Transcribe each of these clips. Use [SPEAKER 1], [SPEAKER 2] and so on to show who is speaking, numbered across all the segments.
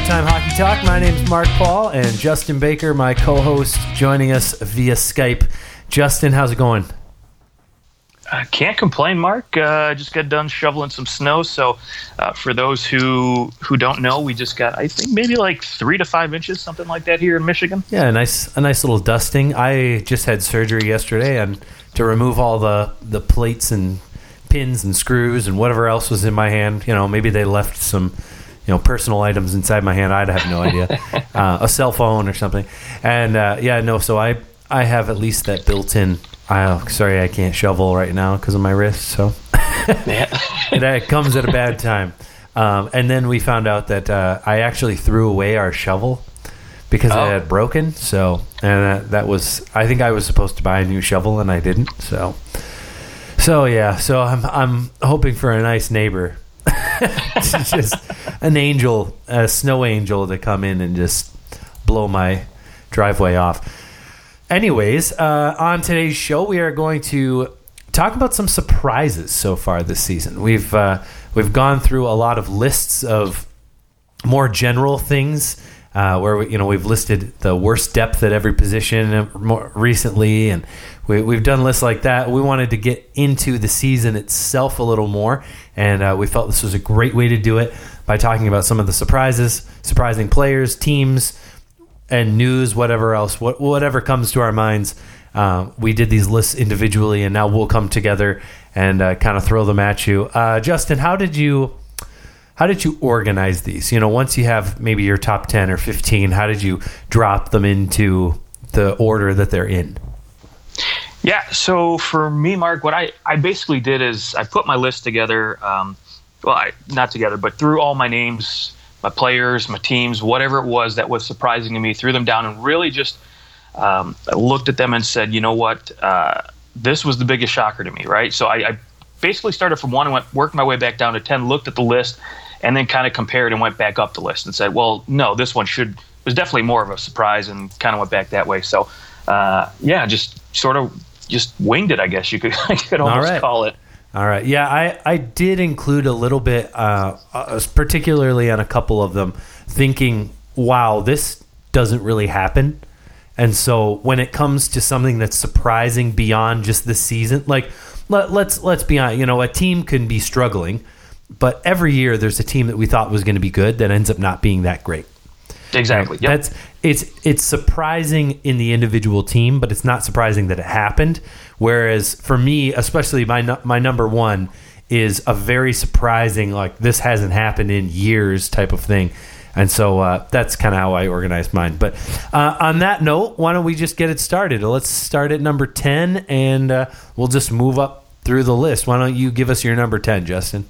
[SPEAKER 1] Overtime Hockey Talk. My name is Mark Paul and Justin Baker, my co-host, joining us via Skype. Justin, how's it going?
[SPEAKER 2] I can't complain, Mark. Uh, just got done shoveling some snow. So, uh, for those who who don't know, we just got I think maybe like three to five inches, something like that, here in Michigan.
[SPEAKER 1] Yeah, a nice a nice little dusting. I just had surgery yesterday and to remove all the the plates and pins and screws and whatever else was in my hand. You know, maybe they left some you know personal items inside my hand. I'd have no idea. uh, a cell phone or something. And uh, yeah, no. So I I have at least that built in. I sorry I can't shovel right now because of my wrist. So it, comes at a bad time. Um, and then we found out that uh, I actually threw away our shovel because
[SPEAKER 2] Oh.
[SPEAKER 1] it had broken. So and that, that was I think I was supposed to buy a new shovel and I didn't. So so yeah. So I'm I'm hoping for a nice neighbor, just an angel, a snow angel to come in and just blow my driveway off. Anyways, uh, on today's show, we are going to talk about some surprises so far this season. We've uh, we've gone through a lot of lists of more general things uh, where we, you know we've listed the worst depth at every position more recently, and we, we've done lists like that. We wanted to get into the season itself a little more, and uh, we felt this was a great way to do it by talking about some of the surprises, surprising players, teams, and news, whatever else, what, whatever comes to our minds. Uh, we did these lists individually, and now we'll come together and uh, kind of throw them at you. Uh, Justin, how did you how did you organize these? You know, once you have maybe your top ten or fifteen, how did you drop them into the order that they're in?
[SPEAKER 2] Yeah. So for me, Mark, what I I basically did is I put my list together. Um, well, I, not together, but through all my names, my players, my teams, whatever it was that was surprising to me, threw them down and really just um, looked at them and said, you know what, uh, this was the biggest shocker to me, right? So I, I basically started from one and went worked my way back down to ten, looked at the list, and then kind of compared and went back up the list and said, well, no, this one should was definitely more of a surprise, and kind of went back that way. So uh, yeah, just sort of just winged it, I guess you could I could almost
[SPEAKER 1] right.
[SPEAKER 2] call it.
[SPEAKER 1] All right. Yeah, I, I did include a little bit, uh, uh, particularly on a couple of them, thinking, wow, this doesn't really happen. And so when it comes to something that's surprising beyond just the season, like let, let's let's be honest, you know, a team can be struggling, but every year there's a team that we thought was going to be good that ends up not being that great.
[SPEAKER 2] Exactly. Yep.
[SPEAKER 1] That's it's it's surprising in the individual team, but it's not surprising that it happened. Whereas for me, especially my my number one is a very surprising like this hasn't happened in years type of thing. And so uh, that's kind of how I organize mine. But uh, on that note, why don't we just get it started? Let's start at number 10 and uh, we'll just move up through the list. Why don't you give us your number 10, Justin?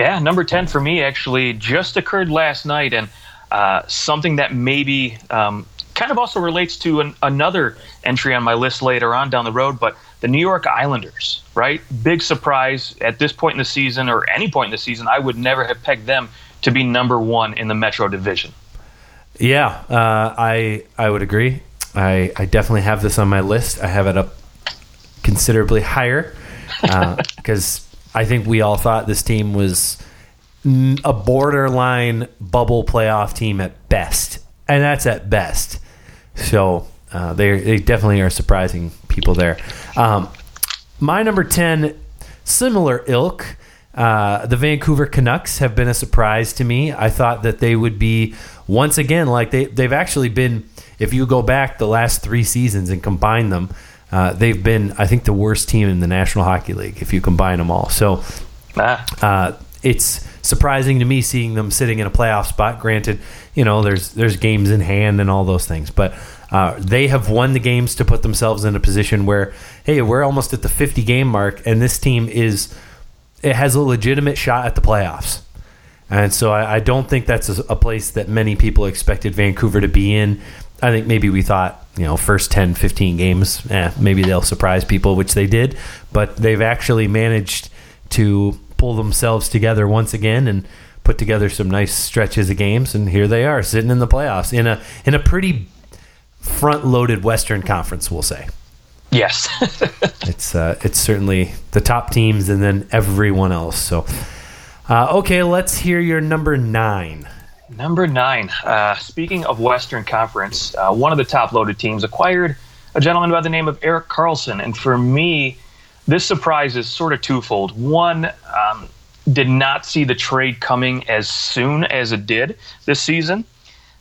[SPEAKER 2] Yeah, number 10 for me actually just occurred last night, and uh, something that maybe um, kind of also relates to an, another entry on my list later on down the road, but the New York Islanders, right? Big surprise at this point in the season, or any point in the season, I would never have pegged them to be number one in the Metro Division.
[SPEAKER 1] Yeah, uh, I I would agree. I, I definitely have this on my list. I have it up considerably higher because I think we all thought this team was a borderline bubble playoff team at best, and that's at best. So uh, they they definitely are surprising people there. Um, my number ten, similar ilk. Uh, the Vancouver Canucks have been a surprise to me. I thought that they would be once again like they they've actually been. If you go back the last three seasons and combine them, uh, they've been I think the worst team in the National Hockey League if you combine them all. So
[SPEAKER 2] Ah,
[SPEAKER 1] uh, it's surprising to me seeing them sitting in a playoff spot. Granted, you know there's there's games in hand and all those things, but uh, they have won the games to put themselves in a position where hey, we're almost at the 50 game mark, and this team is it has a legitimate shot at the playoffs. And so I, I don't think that's a, a place that many people expected Vancouver to be in. I think maybe we thought, you know, first 10, 15 games, eh, maybe they'll surprise people, which they did. But they've actually managed to pull themselves together once again and put together some nice stretches of games. And here they are sitting in the playoffs in a in a pretty front loaded Western Conference, we'll say.
[SPEAKER 2] yes.
[SPEAKER 1] It's uh, it's certainly the top teams and then everyone else. So, uh, okay, let's hear your number nine.
[SPEAKER 2] Number nine. Uh, speaking of Western Conference, uh, one of the top loaded teams acquired a gentleman by the name of Erik Karlsson. And for me, this surprise is sort of twofold. One, um, did not see the trade coming as soon as it did this season.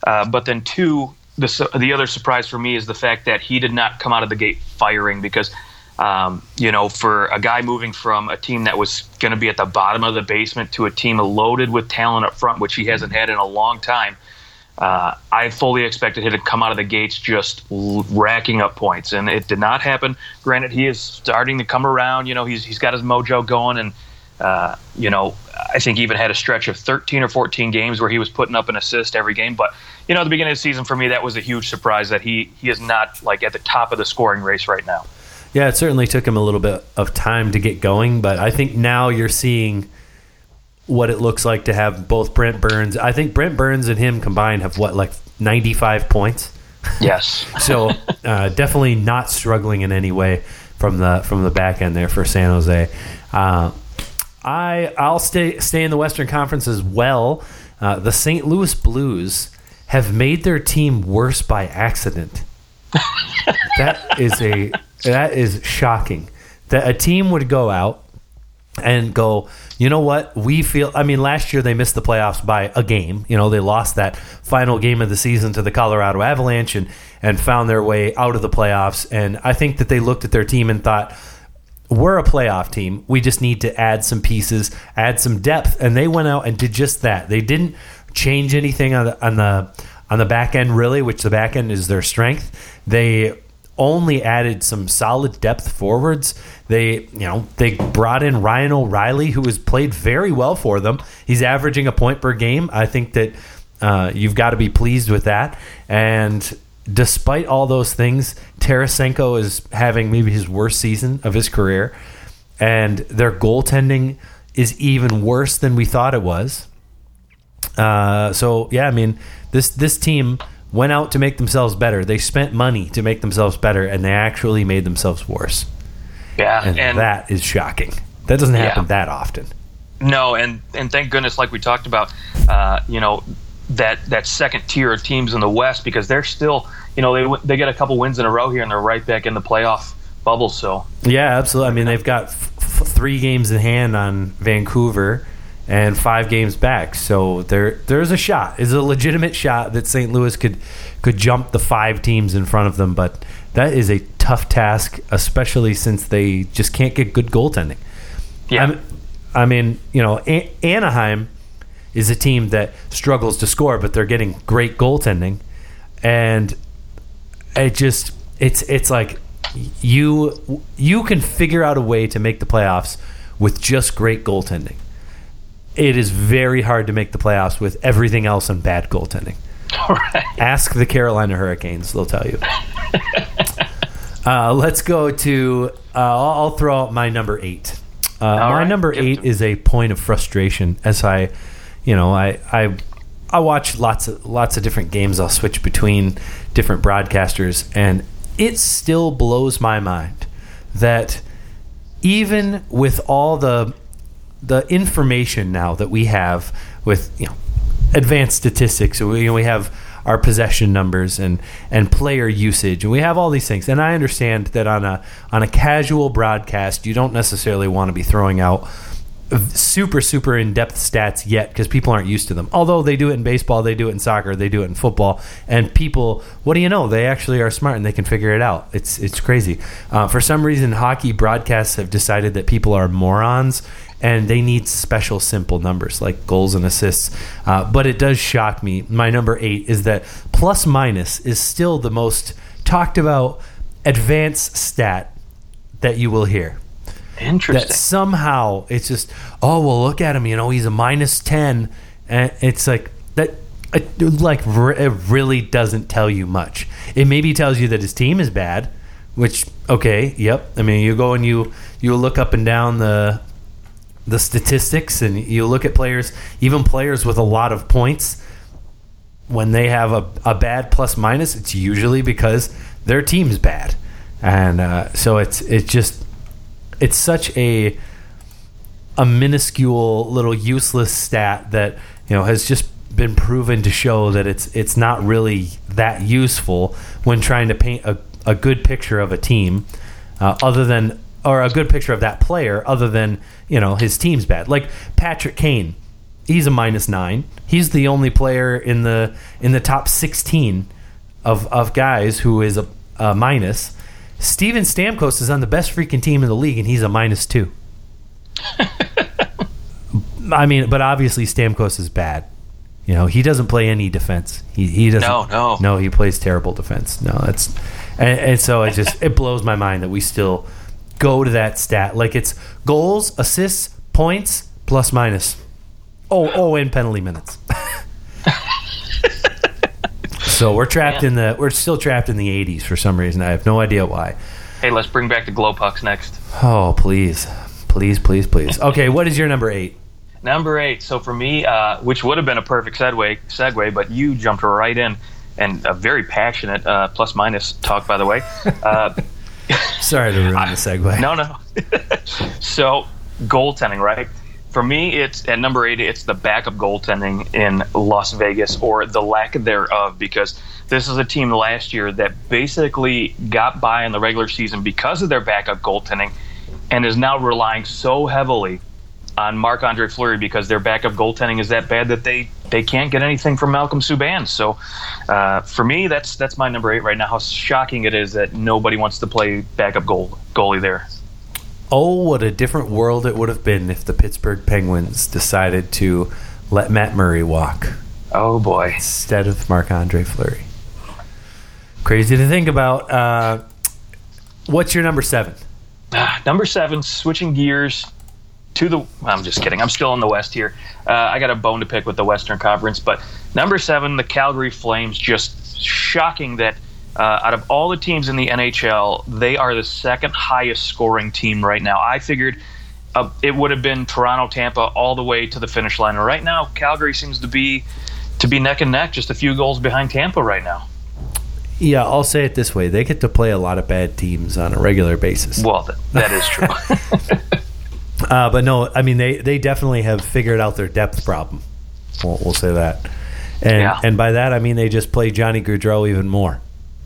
[SPEAKER 2] Uh, but then, two, the, the other surprise for me is the fact that he did not come out of the gate firing because um, you know, for a guy moving from a team that was going to be at the bottom of the basement to a team loaded with talent up front, which he hasn't had in a long time, uh, I fully expected him to come out of the gates just racking up points, and it did not happen. Granted, he is starting to come around. You know, he's he's got his mojo going, and uh, you know, I think he even had a stretch of 13 or 14 games where he was putting up an assist every game. But you know, at the beginning of the season, for me, that was a huge surprise that he he is not like at the top of the scoring race right now.
[SPEAKER 1] Yeah, it certainly took him a little bit of time to get going, but I think now you're seeing what it looks like to have both Brent Burns. I think Brent Burns and him combined have what like 95 points.
[SPEAKER 2] Yes.
[SPEAKER 1] so uh, definitely not struggling in any way from the from the back end there for San Jose. Uh, I I'll stay stay in the Western Conference as well. Uh, the St. Louis Blues have made their team worse by accident. that is a that is shocking. That a team would go out and go, you know what? We feel. I mean, last year they missed the playoffs by a game. You know, they lost that final game of the season to the Colorado Avalanche and and found their way out of the playoffs. And I think that they looked at their team and thought, we're a playoff team. We just need to add some pieces, add some depth, and they went out and did just that. They didn't change anything on the on the on the back end really, which the back end is their strength. They only added some solid depth forwards. They, you know, they brought in Ryan O'Reilly, who has played very well for them. He's averaging a point per game. I think that uh, you've got to be pleased with that. And despite all those things, Tarasenko is having maybe his worst season of his career, and their goaltending is even worse than we thought it was. Uh, so yeah, I mean this this team went out to make themselves better. They spent money to make themselves better, and they actually made themselves worse.
[SPEAKER 2] Yeah,
[SPEAKER 1] and, and that is shocking. That doesn't happen yeah. that often.
[SPEAKER 2] No, and and thank goodness, like we talked about, uh, you know, that that second tier of teams in the West because they're still, you know, they they get a couple wins in a row here and they're right back in the playoff bubble. So
[SPEAKER 1] yeah, absolutely. I mean, they've got f- three games in hand on Vancouver and five games back. So there there's a shot. It's a legitimate shot that St. Louis could could jump the five teams in front of them, but that is a tough task, especially since they just can't get good goaltending.
[SPEAKER 2] Yeah.
[SPEAKER 1] I'm, I mean, you know, a- Anaheim is a team that struggles to score, but they're getting great goaltending, and it just it's it's like you you can figure out a way to make the playoffs with just great goaltending it is very hard to make the playoffs with everything else and bad goaltending.
[SPEAKER 2] Right.
[SPEAKER 1] Ask the Carolina Hurricanes; they'll tell you. uh, let's go to. Uh, I'll, I'll, throw out my number eight. Uh, my right. number eight is a point of frustration as I, you know, I I I watch lots of lots of different games. I'll switch between different broadcasters, and it still blows my mind that even with all the the information now that we have with you know advanced statistics, we, you know, we have our possession numbers and and player usage, and we have all these things. And I understand that on a on a casual broadcast, you don't necessarily want to be throwing out super super in-depth stats yet because people aren't used to them. Although they do it in baseball they do it in soccer they do it in football and people what do you know? They actually are smart and they can figure it out. It's it's crazy. Uh, for some reason hockey broadcasts have decided that people are morons and they need special simple numbers like goals and assists. Uh, but it does shock me. My number eight is that plus minus is still the most talked about advanced stat that you will hear.
[SPEAKER 2] Interesting.
[SPEAKER 1] That somehow it's just, oh well, look at him. You know, he's a minus ten, and it's like that. It, like it really doesn't tell you much. It maybe tells you that his team is bad, which okay, yep. I mean, you go and you you look up and down the the statistics and you look at players, even players with a lot of points, when they have a, a bad plus minus, it's usually because their team's bad. And uh, so it's it's just it's such a a minuscule little useless stat that you know has just been proven to show that it's it's not really that useful when trying to paint a, a good picture of a team, uh, other than or a good picture of that player, other than you know his team's bad. Like Patrick Kane, he's a minus nine. He's the only player in the in the top sixteen of of guys who is a, a minus. Steven Stamkos is on the best freaking team in the league, and he's a minus two. I mean, but obviously Stamkos is bad. You know, he doesn't play any defense. He he doesn't.
[SPEAKER 2] No, no.
[SPEAKER 1] no. He plays terrible defense. No, that's and, and so it just it blows my mind that we still go to that stat like it's goals, assists, points, plus minus. Oh, oh, and penalty minutes. so we're trapped in the we're still trapped in the 80s for some reason. I have no idea why.
[SPEAKER 2] Hey, let's bring back the glow pucks next.
[SPEAKER 1] Oh, please. Please, please, please. Okay, what is your number 8?
[SPEAKER 2] Number eight. So for me, uh, which would have been a perfect segue, segue, but you jumped right in, and a very passionate uh, plus minus talk, by the way. Uh,
[SPEAKER 1] Sorry to ruin the segue.
[SPEAKER 2] no, no. so goaltending, right? For me, it's at number eight. It's the backup goaltending in Las Vegas, or the lack thereof, because this is a team last year that basically got by in the regular season because of their backup goaltending, and is now relying so heavily on Marc Andre Fleury because their backup goaltending is that bad that they they can't get anything from Malcolm Subban. So uh, for me, that's that's my number eight right now. How shocking it is that nobody wants to play backup goal goalie there.
[SPEAKER 1] Oh, what a different world it would have been if the Pittsburgh Penguins decided to let Matt Murray walk
[SPEAKER 2] Oh boy.
[SPEAKER 1] instead of Marc Andre Fleury. Crazy to think about. Uh, what's your number seven?
[SPEAKER 2] Ah, number seven, switching gears to the. I'm just kidding. I'm still in the West here. Uh, I got a bone to pick with the Western Conference, but number seven, the Calgary Flames. Just shocking that uh, out of all the teams in the NHL, they are the second highest scoring team right now. I figured. Uh, it would have been Toronto, Tampa, all the way to the finish line. And right now, Calgary seems to be to be neck and neck, just a few goals behind Tampa right now.
[SPEAKER 1] Yeah, I'll say it this way: they get to play a lot of bad teams on a regular basis.
[SPEAKER 2] Well, that, that is true.
[SPEAKER 1] Uh, but no, I mean they they definitely have figured out their depth problem. We'll, we'll say that, and
[SPEAKER 2] Yeah.
[SPEAKER 1] and by that I mean they just play Johnny Gaudreau even more.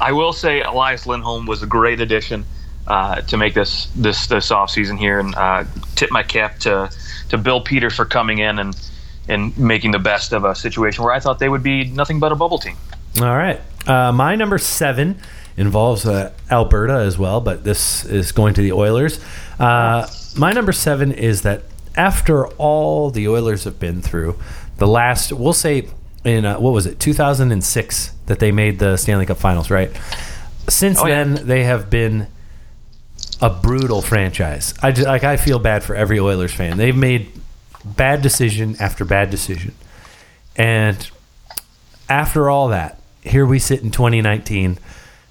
[SPEAKER 2] I will say Elias Lindholm was a great addition uh, to make this this this offseason here, and uh, tip my cap to to Bill Peter for coming in and and making the best of a situation where I thought they would be nothing but a bubble team.
[SPEAKER 1] All right, uh, my number seven involves uh, Alberta as well, but this is going to the Oilers. Uh, my number seven is that after all the Oilers have been through, the last we'll say in uh, what was it 2006 that they made the Stanley Cup Finals, right? Since
[SPEAKER 2] Oh, yeah.
[SPEAKER 1] then, they have been a brutal franchise. I just, like I feel bad for every Oilers fan. They've made bad decision after bad decision, and after all that, here we sit in 2019.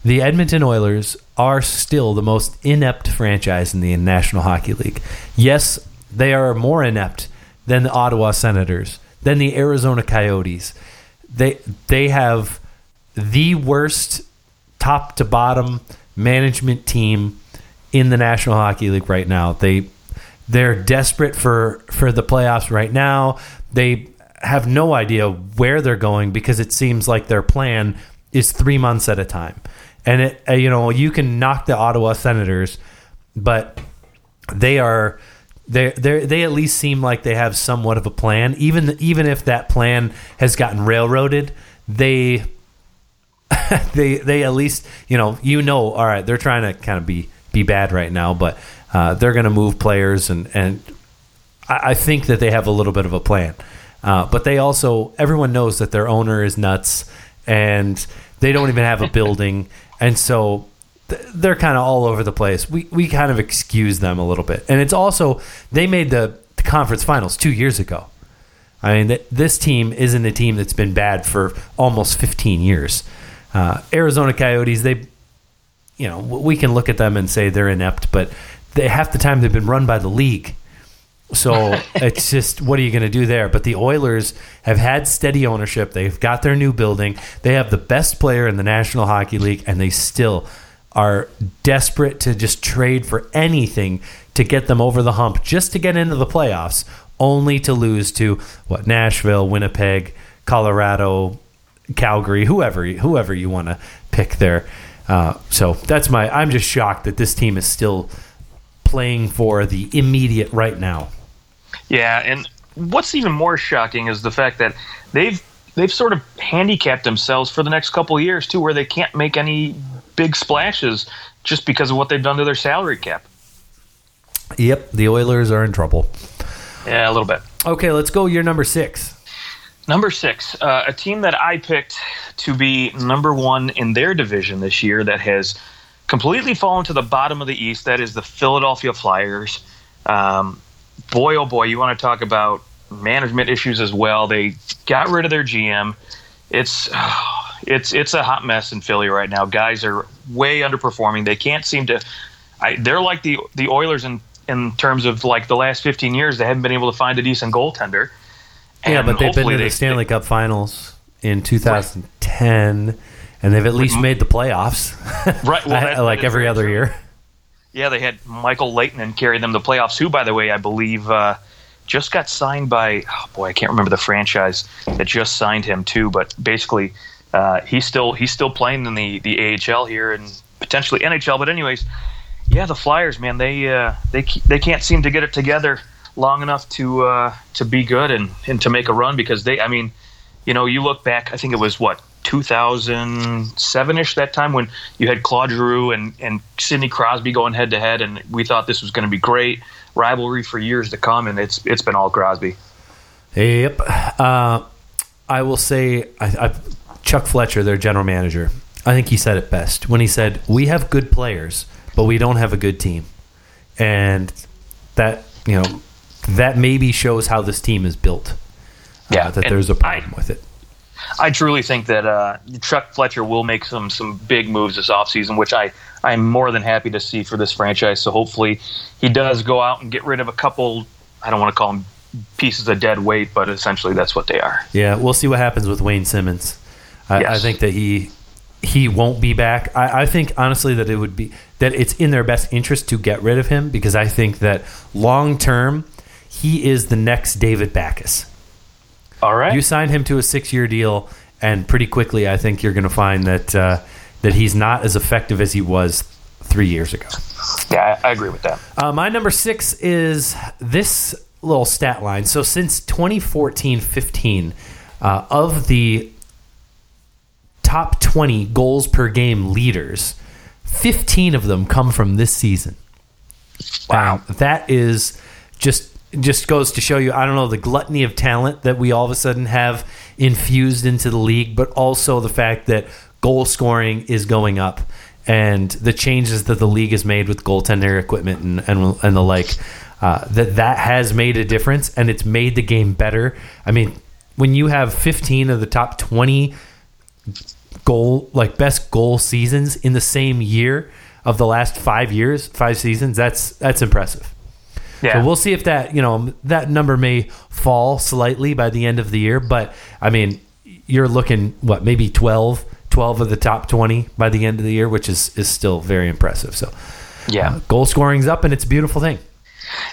[SPEAKER 1] The Edmonton Oilers are still the most inept franchise in the National Hockey League. Yes, they are more inept than the Ottawa Senators, than the Arizona Coyotes. They they have the worst top to bottom management team in the National Hockey League right now. They they're desperate for for the playoffs right now. They have no idea where they're going because it seems like their plan is 3 months at a time. And it uh, you know, you can knock the Ottawa Senators, but they are they they they at least seem like they have somewhat of a plan. Even even if that plan has gotten railroaded they they they at least you know you know all right they're trying to kind of be be bad right now but uh, they're going to move players and and I, I think that they have a little bit of a plan. Uh, but they also everyone knows that their owner is nuts and they don't even have a building and so th- they're kind of all over the place we we kind of excuse them a little bit and it's also they made the, the conference finals two years ago I mean, th- this team isn't a team that's been bad for almost 15 years. Uh, Arizona Coyotes, they, you know, we can look at them and say they're inept, but they half the time they've been run by the league. So it's just what are you going to do there? But the Oilers have had steady ownership. They've got their new building. They have the best player in the National Hockey League, and they still are desperate to just trade for anything to get them over the hump, just to get into the playoffs, only to lose to what Nashville, Winnipeg, Colorado, Calgary, whoever whoever you want to pick there. Uh, so that's my. I'm just shocked that this team is still playing for the immediate right now.
[SPEAKER 2] Yeah, and what's even more shocking is the fact that they've they've sort of handicapped themselves for the next couple years too, where they can't make any big splashes just because of what they've done to their salary cap.
[SPEAKER 1] Yep, the Oilers are in trouble.
[SPEAKER 2] Yeah, a little bit.
[SPEAKER 1] Okay, let's go. Your number six.
[SPEAKER 2] Number six, uh, a team that I picked to be number one in their division this year that has completely fallen to the bottom of the East. That is the Philadelphia Flyers. Um, boy, oh boy, you want to talk about management issues as well. They got rid of their GM. It's it's it's a hot mess in Philly right now. Guys are way underperforming. They can't seem to. I, they're like the the Oilers in in terms of like the last 15 years. They haven't been able to find a decent goaltender.
[SPEAKER 1] Yeah, but they've been to the
[SPEAKER 2] they-
[SPEAKER 1] Stanley Cup Finals in 2010, and they've at least made the playoffs.
[SPEAKER 2] Right, well,
[SPEAKER 1] like every other year.
[SPEAKER 2] Yeah, they had Michael Leighton and carried them to the playoffs. Who, by the way, I believe uh, just got signed by. Oh boy, I can't remember the franchise that just signed him too. But basically, uh, he's still he's still playing in the the AHL here and potentially NHL. But anyways, yeah, the Flyers, man, they uh, they they can't seem to get it together long enough to uh, to be good and and to make a run because they. I mean, you know, you look back. I think it was what 2007 ish that time when you had Claude Giroux and and Sidney Crosby going head to head, and we thought this was going to be great rivalry for years to come, and it's it's been all Crosby.
[SPEAKER 1] Yep. Uh, I will say, I, I, Chuck Fletcher, their general manager, I think he said it best when he said, "We have good players, but we don't have a good team," and that you know that maybe shows how this team is built. uh,
[SPEAKER 2] Yeah,
[SPEAKER 1] that there's a problem
[SPEAKER 2] I-
[SPEAKER 1] with it.
[SPEAKER 2] I truly think that uh, Chuck Fletcher will make some some big moves this offseason, which I I'm more than happy to see for this franchise. So hopefully he does go out and get rid of a couple. I don't want to call them pieces of dead weight, but essentially that's what they are.
[SPEAKER 1] Yeah, we'll see what happens with Wayne Simmonds. I, I think that he he won't be back. I, I think honestly that it would be that it's in their best interest to get rid of him because I think that long term he is the next David Backes.
[SPEAKER 2] All right.
[SPEAKER 1] You signed him to a six year deal, and pretty quickly I think you're going to find that uh, that he's not as effective as he was three years ago.
[SPEAKER 2] yeah, I, I agree with that.
[SPEAKER 1] Uh, my number six is this little stat line. So since 2014 15, uh, of the top 20 goals per game leaders, 15 of them come from this season.
[SPEAKER 2] Wow.
[SPEAKER 1] Um, that is just just goes to show you I don't know the gluttony of talent that we all of a sudden have infused into the league, but also the fact that goal scoring is going up and the changes that the league has made with goaltender equipment and and, and the like uh, that that has made a difference and it's made the game better. I mean, when you have 15 of the top 20 goal like best goal seasons in the same year of the last five years, five seasons. That's that's impressive.
[SPEAKER 2] Yeah.
[SPEAKER 1] So we'll see if that you know that number may fall slightly by the end of the year, but I mean you're looking what maybe 12, 12 of the top twenty by the end of the year, which is is still very impressive. So
[SPEAKER 2] yeah.
[SPEAKER 1] goal scoring's up and it's a beautiful thing.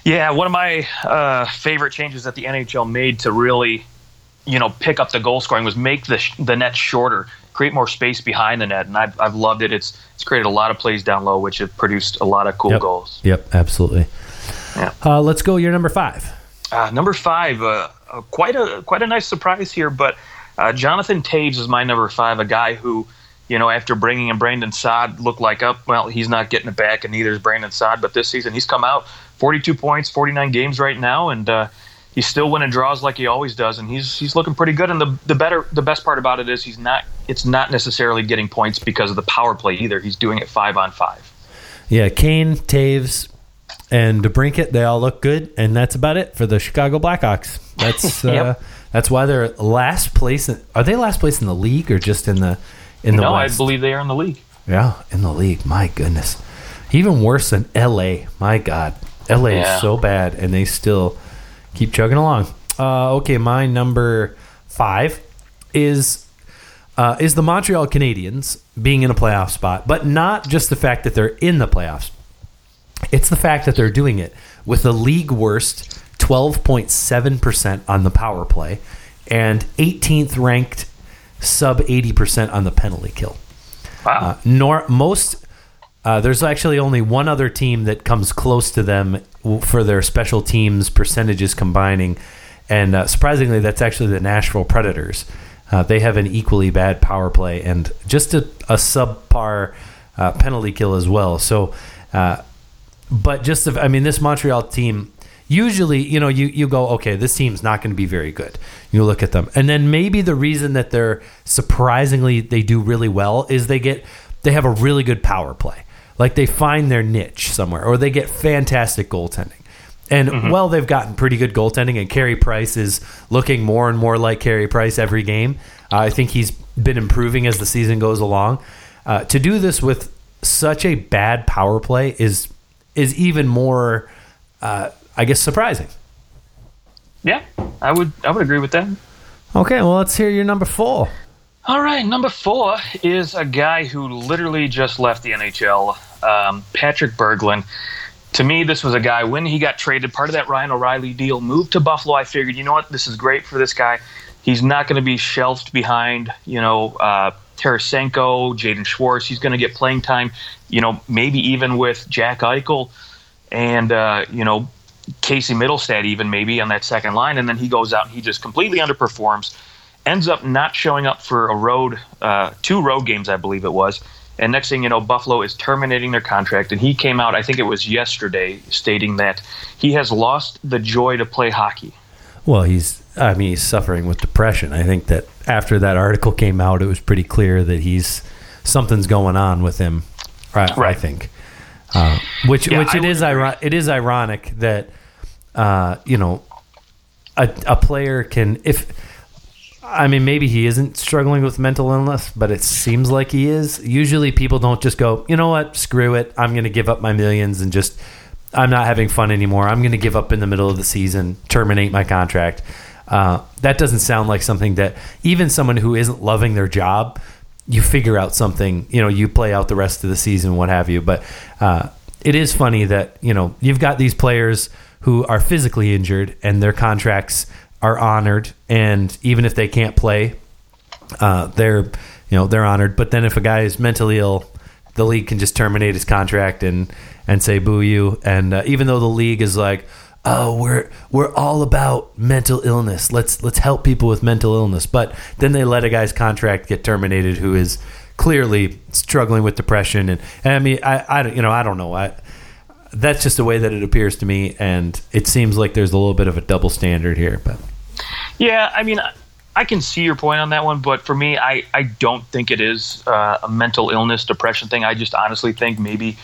[SPEAKER 2] Yeah, one of my uh, favorite changes that the NHL made to really, you know, pick up the goal scoring was make the sh- the net shorter, create more space behind the net, and I've, I've loved it. It's it's created a lot of plays down low, which have produced a lot of cool
[SPEAKER 1] Yep.
[SPEAKER 2] goals.
[SPEAKER 1] Yep, absolutely.
[SPEAKER 2] Yeah.
[SPEAKER 1] Uh, let's go. Your number five.
[SPEAKER 2] Uh, number five, uh, uh, quite a quite a nice surprise here, but uh, Jonathan Toews is my number five, a guy who, you know, after bringing in Brandon Saad, looked like up. Well, he's not getting it back, and neither is Brandon Saad. But this season, he's come out 42 points, 49 games right now, and uh, he's still winning draws like he always does, and he's he's looking pretty good. And the the better the best part about it is he's not it's not necessarily getting points because of the power play either. He's doing it five on five.
[SPEAKER 1] Yeah, Kane, Toews, and DeBrincat, they all look good, and that's about it for the Chicago Blackhawks. That's uh,
[SPEAKER 2] Yep.
[SPEAKER 1] that's why they're last place. In, are they last place in the league or just in the in the
[SPEAKER 2] no,
[SPEAKER 1] West?
[SPEAKER 2] I believe they are in the league.
[SPEAKER 1] Yeah, in the league. My goodness, even worse than L.A. My God, L.A.
[SPEAKER 2] Yeah.
[SPEAKER 1] is so bad, and they still keep chugging along. Uh, okay, my number five is uh, is the Montreal Canadiens being in a playoff spot, but not just the fact that they're in the playoffs. It's the fact that they're doing it with the league worst 12.7% on the power play, and 18th ranked sub 80% on the penalty kill.
[SPEAKER 2] Wow.
[SPEAKER 1] Uh, nor most uh, there's actually only one other team that comes close to them for their special teams percentages combining, and uh, surprisingly, that's actually the Nashville Predators. Uh, they have an equally bad power play and just a, a subpar uh, penalty kill as well. So, uh, but just if, I mean, this Montreal team usually, you know, you, you go, okay, this team's not going to be very good. You look at them, and then maybe the reason that they're surprisingly they do really well is they get they have a really good power play. Like they find their niche somewhere, or they get fantastic goaltending. And well, they've gotten pretty good goaltending, and Carey Price is looking more and more like Carey Price every game. Uh, I think he's been improving as the season goes along. Uh, to do this with such a bad power play is is even more, uh, I guess, surprising.
[SPEAKER 2] yeah, I would I would agree with that.
[SPEAKER 1] Okay, well, let's hear your number four.
[SPEAKER 2] All right, number four is a guy who literally just left the NHL, um, Patrick Berglund. To me, this was a guy when he got traded, part of that Ryan O'Reilly deal, moved to Buffalo. I figured, you know what, this is great for this guy. He's not going to be shelved behind, you know, uh, Tarasenko, Jaden Schwartz. He's going to get playing time, you know, maybe even with Jack Eichel and, uh, you know, Casey Mittelstadt, even maybe on that second line. And then he goes out and he just completely underperforms ends up not showing up for a road, uh, two road games, I believe it was. And next thing you know, Buffalo is terminating their contract. And he came out, I think it was yesterday, stating that he has lost the joy to play hockey.
[SPEAKER 1] Well, he's I mean he's suffering with depression. I think that after that article came out, it was pretty clear that he's something's going on with him. I, I think, uh, which
[SPEAKER 2] Yeah,
[SPEAKER 1] which it
[SPEAKER 2] would
[SPEAKER 1] it is ironic that uh, you know a, a player can if I mean maybe he isn't struggling with mental illness, but it seems like he is. Usually people don't just go, you know what, screw it, I'm going to give up my millions and just I'm not having fun anymore. I'm going to give up in the middle of the season, terminate my contract. Uh, that doesn't sound like something that even someone who isn't loving their job, you figure out something. You know, you play out the rest of the season, what have you. But uh, it is funny that you know you've got these players who are physically injured and their contracts are honored, and even if they can't play, uh, they're you know they're honored. But then if a guy is mentally ill, the league can just terminate his contract and and say boo you. And uh, even though the league is like, oh, we're we're all about mental illness. Let's let's help people with mental illness. But then they let a guy's contract get terminated who is clearly struggling with depression. And, and I mean, I I you know I don't know I. That's just the way that it appears to me, and it seems like there's a little bit of a double standard here. But
[SPEAKER 2] Yeah, I mean, I can see your point on that one, but for me, I, I don't think it is uh, a mental illness, depression thing. I just honestly think maybe,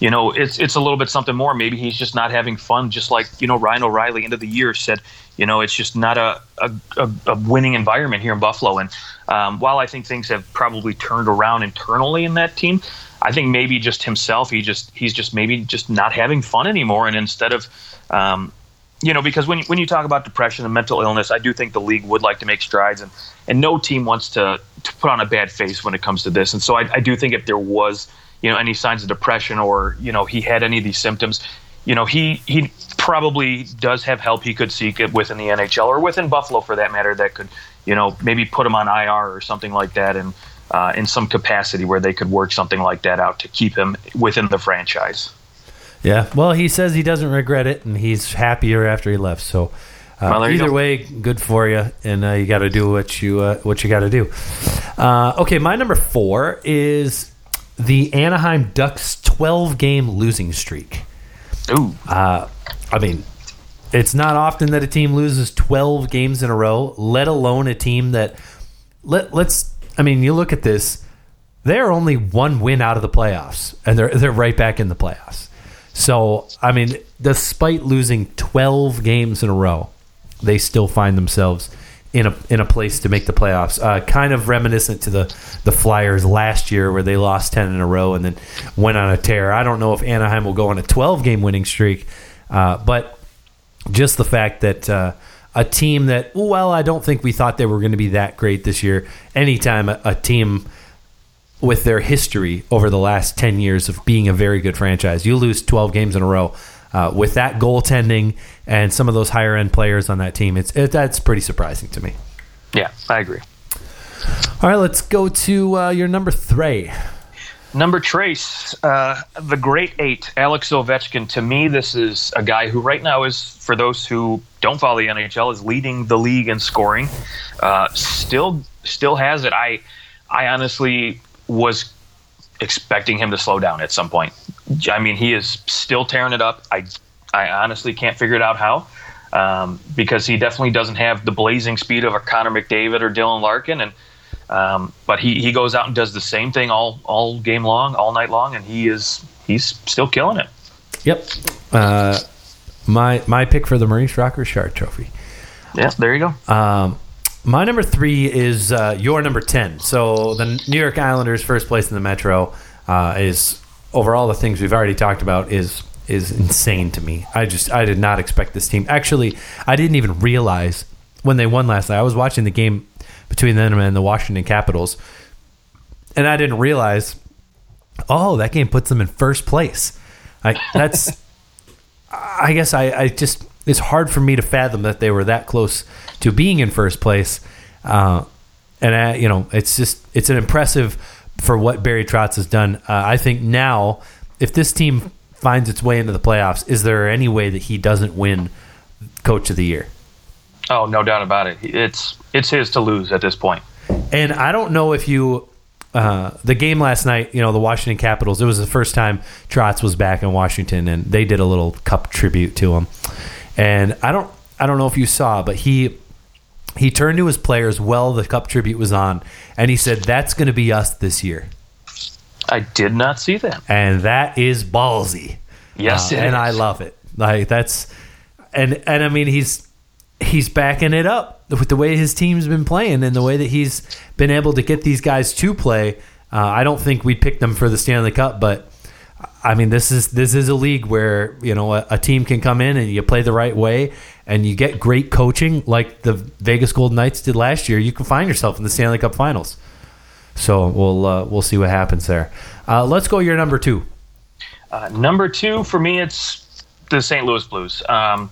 [SPEAKER 2] you know, it's it's a little bit something more. Maybe he's just not having fun, just like you know Ryan O'Reilly, end of the year said, you know, it's just not a a, a, winning environment here in Buffalo. And um, while I think things have probably turned around internally in that team, I think maybe just himself, he just he's just maybe just not having fun anymore. And instead of um, you know, because when when you talk about depression and mental illness, I do think the league would like to make strides, and and no team wants to to put on a bad face when it comes to this. And so I, I do think if there was you know any signs of depression or you know he had any of these symptoms, you know he he probably does have help he could seek it within the NHL or within Buffalo for that matter that could you know maybe put him on IR or something like that and. Uh, in some capacity where they could work something like that out to keep him within the franchise.
[SPEAKER 1] Yeah, well, he says he doesn't regret it, and he's happier after he left. So, uh,
[SPEAKER 2] Well,
[SPEAKER 1] either
[SPEAKER 2] go.
[SPEAKER 1] way, good for you, and uh, you got to do what you uh, what you got to do. Uh, okay, my number four is the Anaheim Ducks twelve game losing streak.
[SPEAKER 2] Ooh, uh,
[SPEAKER 1] I mean, it's not often that a team loses 12 games in a row, let alone a team that let let's I mean, you look at this, they're only one win out of the playoffs and they're they're right back in the playoffs. So, I mean, despite losing 12 games in a row, they still find themselves in a in a place to make the playoffs. Uh, kind of reminiscent to the the Flyers last year, where they lost ten in a row and then went on a tear. I don't know if Anaheim will go on a twelve game winning streak, uh, but just the fact that uh, a team that well, I don't think we thought they were going to be that great this year. Anytime a, a team with their history over the last 10 years of being a very good franchise. You lose 12 games in a row. Uh, with that goaltending and some of those higher end players on that team, it's it, that's pretty surprising to me.
[SPEAKER 2] Yeah, I agree.
[SPEAKER 1] All right, let's go to uh, your number three.
[SPEAKER 2] Number trace, uh, the great eight, Alex Ovechkin. To me, this is a guy who right now is, for those who don't follow the NHL, is leading the league in scoring. Uh, still, still has it. I, I honestly was expecting him to slow down at some point. I mean, he is still tearing it up. I, I honestly can't figure it out how, um, because he definitely doesn't have the blazing speed of a Connor McDavid or Dylan Larkin, and um, but he, he goes out and does the same thing all all game long, all night long, and he is he's still killing it.
[SPEAKER 1] Yep. Uh, my my pick for the Maurice Rocket Richard Trophy.
[SPEAKER 2] Yeah, there you go.
[SPEAKER 1] Um, my number three is uh, your number ten. So the New York Islanders, first place in the Metro, uh, is over all the things we've already talked about is is insane to me. I just I did not expect this team. Actually, I didn't even realize when they won last night. I was watching the game between them and the Washington Capitals. And I didn't realize, oh, that game puts them in first place. I, that's, I guess I, I just, it's hard for me to fathom that they were that close to being in first place. Uh, and, I, you know, it's just, it's an impressive for what Barry Trotz has done. Uh, I think now, if this team finds its way into the playoffs, is there any way that he doesn't win Coach of the Year?
[SPEAKER 2] Oh, no doubt about it. It's it's his to lose at this point.
[SPEAKER 1] And I don't know if you uh, the game last night, you know, the Washington Capitals. It was the first time Trotz was back in Washington, and they did a little cup tribute to him. And I don't, I don't know if you saw, but he he turned to his players while the cup tribute was on, and he said, "That's going to be us this year."
[SPEAKER 2] I did not see that,
[SPEAKER 1] and that is ballsy.
[SPEAKER 2] Yes,
[SPEAKER 1] uh, and
[SPEAKER 2] is.
[SPEAKER 1] I love it. Like that's, and and I mean he's he's backing it up with the way his team's been playing and the way that he's been able to get these guys to play. Uh, I don't think we picked them for the Stanley Cup, but I mean this is this is a league where you know a, a, team can come in and you play the right way and you get great coaching like the Vegas Golden Knights did last year. You can find yourself in the Stanley Cup Finals. So we'll uh, we'll see what happens there. Uh, let's go your number two.
[SPEAKER 2] Uh, number two for me, it's the St. Louis Blues. Um,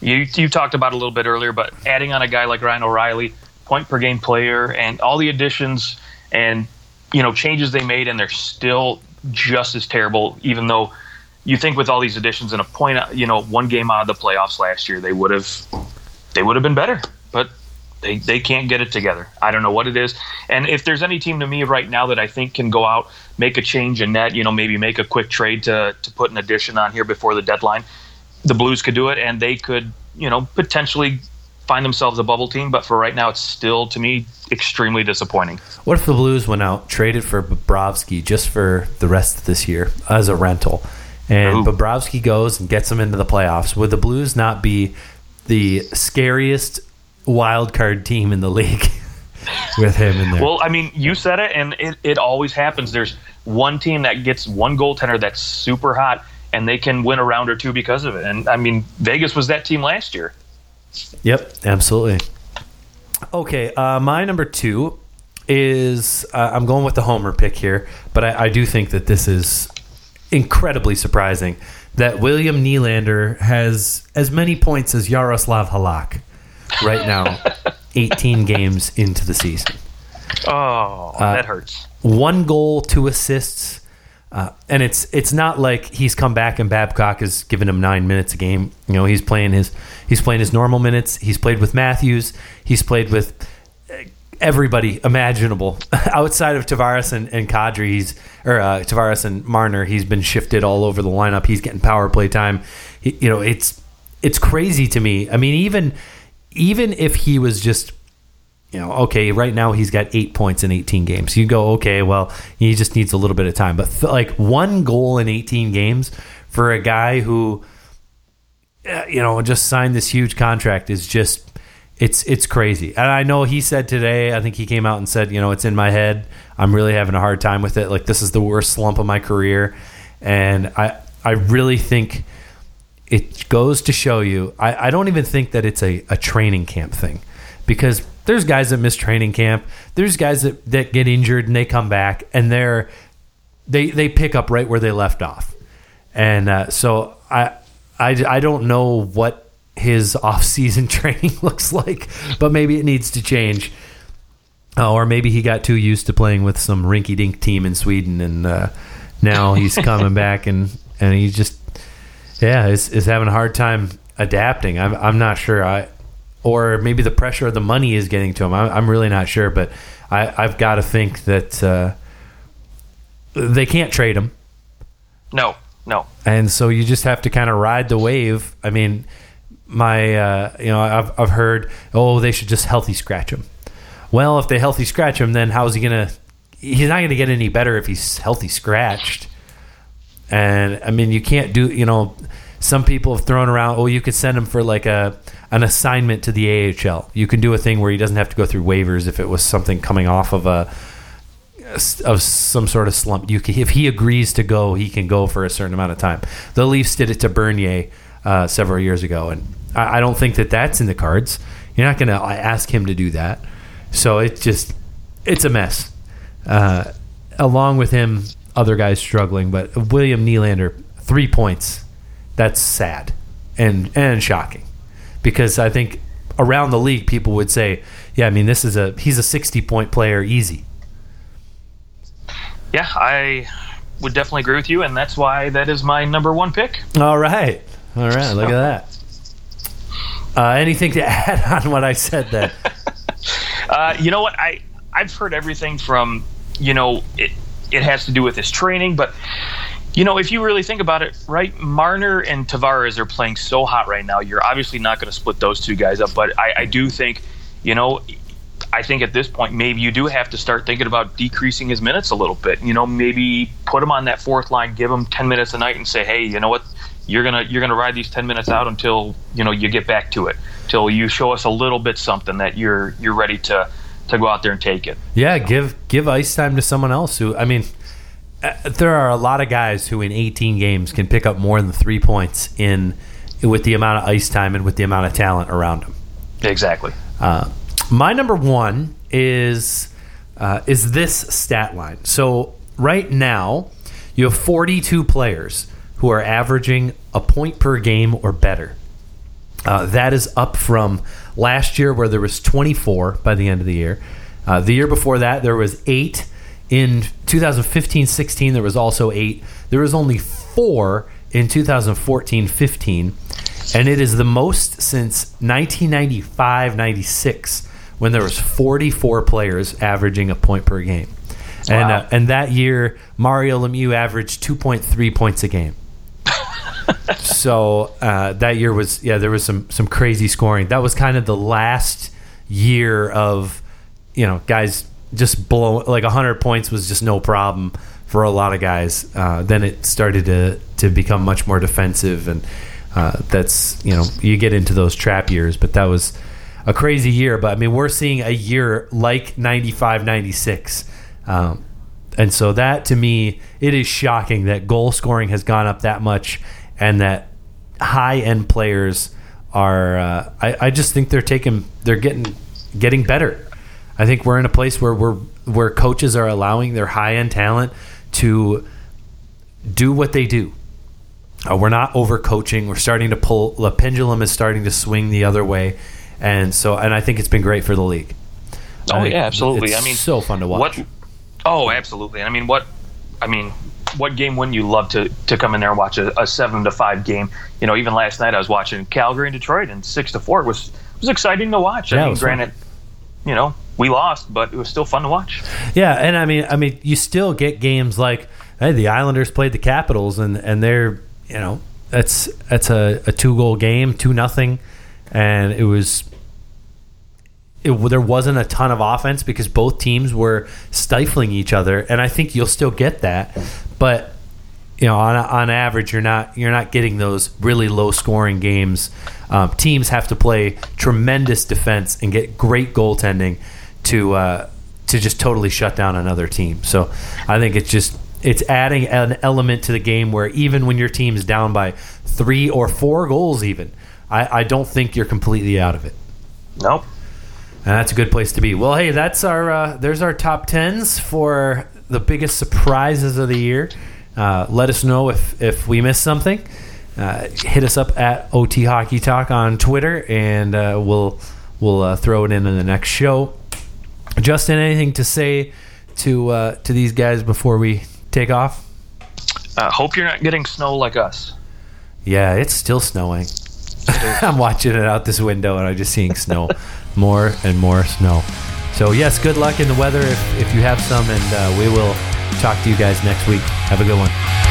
[SPEAKER 2] you you talked about a little bit earlier, but adding on a guy like Ryan O'Reilly, point per game player, and all the additions and you know changes they made, and they're still just as terrible. Even though you think with all these additions and a point, you know, one game out of the playoffs last year, they would have they would have been better, but they they can't get it together. I don't know what it is. And if there's any team to me right now that I think can go out, make a change in net, you know, maybe make a quick trade to to put an addition on here before the deadline the Blues could do it, and they could, you know, potentially find themselves a bubble team. But for right now, it's still to me extremely disappointing.
[SPEAKER 1] What if the Blues went out traded for Bobrovsky just for the rest of this year as a rental, and Ooh. Bobrovsky goes and gets them into the playoffs? Would the Blues not be the scariest wild card team in the league? with him in there.
[SPEAKER 2] Well, I mean, you said it, and it, it always happens. There's one team that gets one goaltender that's super hot, and they can win a round or two because of it. And I mean, Vegas was that team last year.
[SPEAKER 1] Yep, absolutely. Okay, uh, my number two is uh, I'm going with the homer pick here, but I, I, do think that this is incredibly surprising that William Nylander has as many points as Jaroslav Halak right now, 18 games into the season.
[SPEAKER 2] Oh, uh, that hurts.
[SPEAKER 1] One goal, two assists. Uh, and it's it's not like he's come back and Babcock has given him nine minutes a game. You know, he's playing his he's playing his normal minutes. He's played with Matthews. He's played with uh, everybody imaginable outside of Tavares and, and Kadri. He's or uh, Tavares and Marner. He's been shifted all over the lineup. He's getting power play time. He, you know, it's it's crazy to me. I mean, even even if he was just you know, okay, right now he's got eight points in 18 games. You go, okay, well, he just needs a little bit of time. But th- like one goal in 18 games for a guy who, uh, you know, just signed this huge contract is just, it's it's crazy. And I know he said today, I think he came out and said, you know, it's in my head. I'm really having a hard time with it. Like this is the worst slump of my career, and I I really think it goes to show you. I, I don't even think that it's a, a training camp thing because there's guys that miss training camp. There's guys that, that get injured and they come back and they're they they pick up right where they left off. And uh, so I I, I don't know what his off-season training looks like, but maybe it needs to change. Oh, or maybe he got too used to playing with some rinky-dink team in Sweden, and uh, now he's coming back and and he just yeah is, is having a hard time adapting. I'm I'm not sure. I or maybe the pressure of the money is getting to him. I'm, I'm really not sure, but I, I've got to think that uh, they can't trade him.
[SPEAKER 2] No, no.
[SPEAKER 1] and so you just have to kind of ride the wave. I mean, my uh, you know I've I've heard oh they should just healthy scratch him. Well, if they healthy scratch him, then how's he gonna? He's not gonna get any better if he's healthy scratched. And I mean, you can't do you know. Some people have thrown around. Oh, you could send him for like a an assignment to the AHL. You can do a thing where he doesn't have to go through waivers if it was something coming off of a of some sort of slump. You can, if he agrees to go, he can go for a certain amount of time. The Leafs did it to Bernier uh, several years ago, and I, I don't think that that's in the cards. You're not going to ask him to do that. So it's just it's a mess. Uh, along with him, other guys struggling, but William Nylander three points. That's sad and and shocking because I think around the league people would say, yeah, I mean this is a he's a 60 point player easy.
[SPEAKER 2] Yeah, I would definitely agree with you, and that's why that is my number one pick.
[SPEAKER 1] All right. All right. Look at that. Uh, anything to add on what I said there?
[SPEAKER 2] Uh, you know what? I I've heard everything from you know it. It has to do with his training, but you know if you really think about it, right? Marner and Tavares are playing so hot right now. You're obviously not going to split those two guys up, but I, I do think you know. I think at this point, maybe you do have to start thinking about decreasing his minutes a little bit. You know, maybe put him on that fourth line, give him ten minutes a night, and say, "Hey, you know what? You're gonna you're gonna ride these ten minutes out until you know you get back to it, till you show us a little bit something that you're you're ready to to go out there and take it."
[SPEAKER 1] Yeah, give give ice time to someone else who. I mean, uh, there are a lot of guys who in 18 games can pick up more than three points in with the amount of ice time and with the amount of talent around them.
[SPEAKER 2] Exactly.
[SPEAKER 1] Uh, my number one is uh, is this stat line. So right now, you have 42 players who are averaging a point per game or better. Uh, that is up from last year, where there was 24 by the end of the year. Uh, the year before that, there was eight. In 2015-16, there was also eight. There was only four in 2014-15, and it is the most since 1995-96 when there was 44 players averaging a point per game. And uh, and that year Mario Lemieux averaged 2.3 points a game. so uh, that year was yeah there was some some crazy scoring. That was kind of the last year of you know guys just blow like 100 points was just no problem for a lot of guys. Uh, then it started to to become much more defensive and uh, that's you know you get into those trap years, but that was a crazy year. But I mean we're seeing a year like 95 96. Um, and so that to me, it is shocking that goal scoring has gone up that much, and that high end players are. Uh, I, I just think they're taking, they're getting, getting better. I think we're in a place where we're where coaches are allowing their high end talent to do what they do. Uh, we're not over coaching. We're starting to pull. The pendulum is starting to swing the other way, and so and I think it's been great for the league.
[SPEAKER 2] Oh yeah, absolutely.
[SPEAKER 1] it's
[SPEAKER 2] I mean,
[SPEAKER 1] so fun to watch.
[SPEAKER 2] What? Oh, absolutely. I mean, what? I mean, what game wouldn't you love to to come in there and watch a, a seven to five game? You know, even last night I was watching Calgary and Detroit, and six to four it was was exciting to watch.
[SPEAKER 1] Yeah,
[SPEAKER 2] I mean,
[SPEAKER 1] was fun.
[SPEAKER 2] granted, you know, we lost, but it was still fun to watch.
[SPEAKER 1] Yeah, and I mean, I mean, you still get games like hey, the Islanders played the Capitals, and and they're you know that's that's a, a two goal game, two nothing, and it was. It, there wasn't a ton of offense because both teams were stifling each other, and I think you'll still get that, but you know, on on average, you're not you're not getting those really low scoring games. Um, teams have to play tremendous defense and get great goaltending to uh, to just totally shut down another team. So I think it's just it's adding an element to the game where even when your team is down by three or four goals, even I, I don't think you're completely out of it.
[SPEAKER 2] Nope.
[SPEAKER 1] And that's a good place to be. Well, hey, that's our uh, there's our top tens for the biggest surprises of the year. Uh, let us know if if we missed something, uh, hit us up at OT Hockey Talk on Twitter, and uh, we'll we'll uh, throw it in in the next show. Justin, anything to say to uh, to these guys before we take off?
[SPEAKER 2] Uh, hope you're not getting snow like us.
[SPEAKER 1] Yeah, it's still snowing. I'm watching it out this window, and I'm just seeing snow, more and more snow. So yes, good luck in the weather if, if you have some, and uh, we will talk to you guys next week. Have a good one.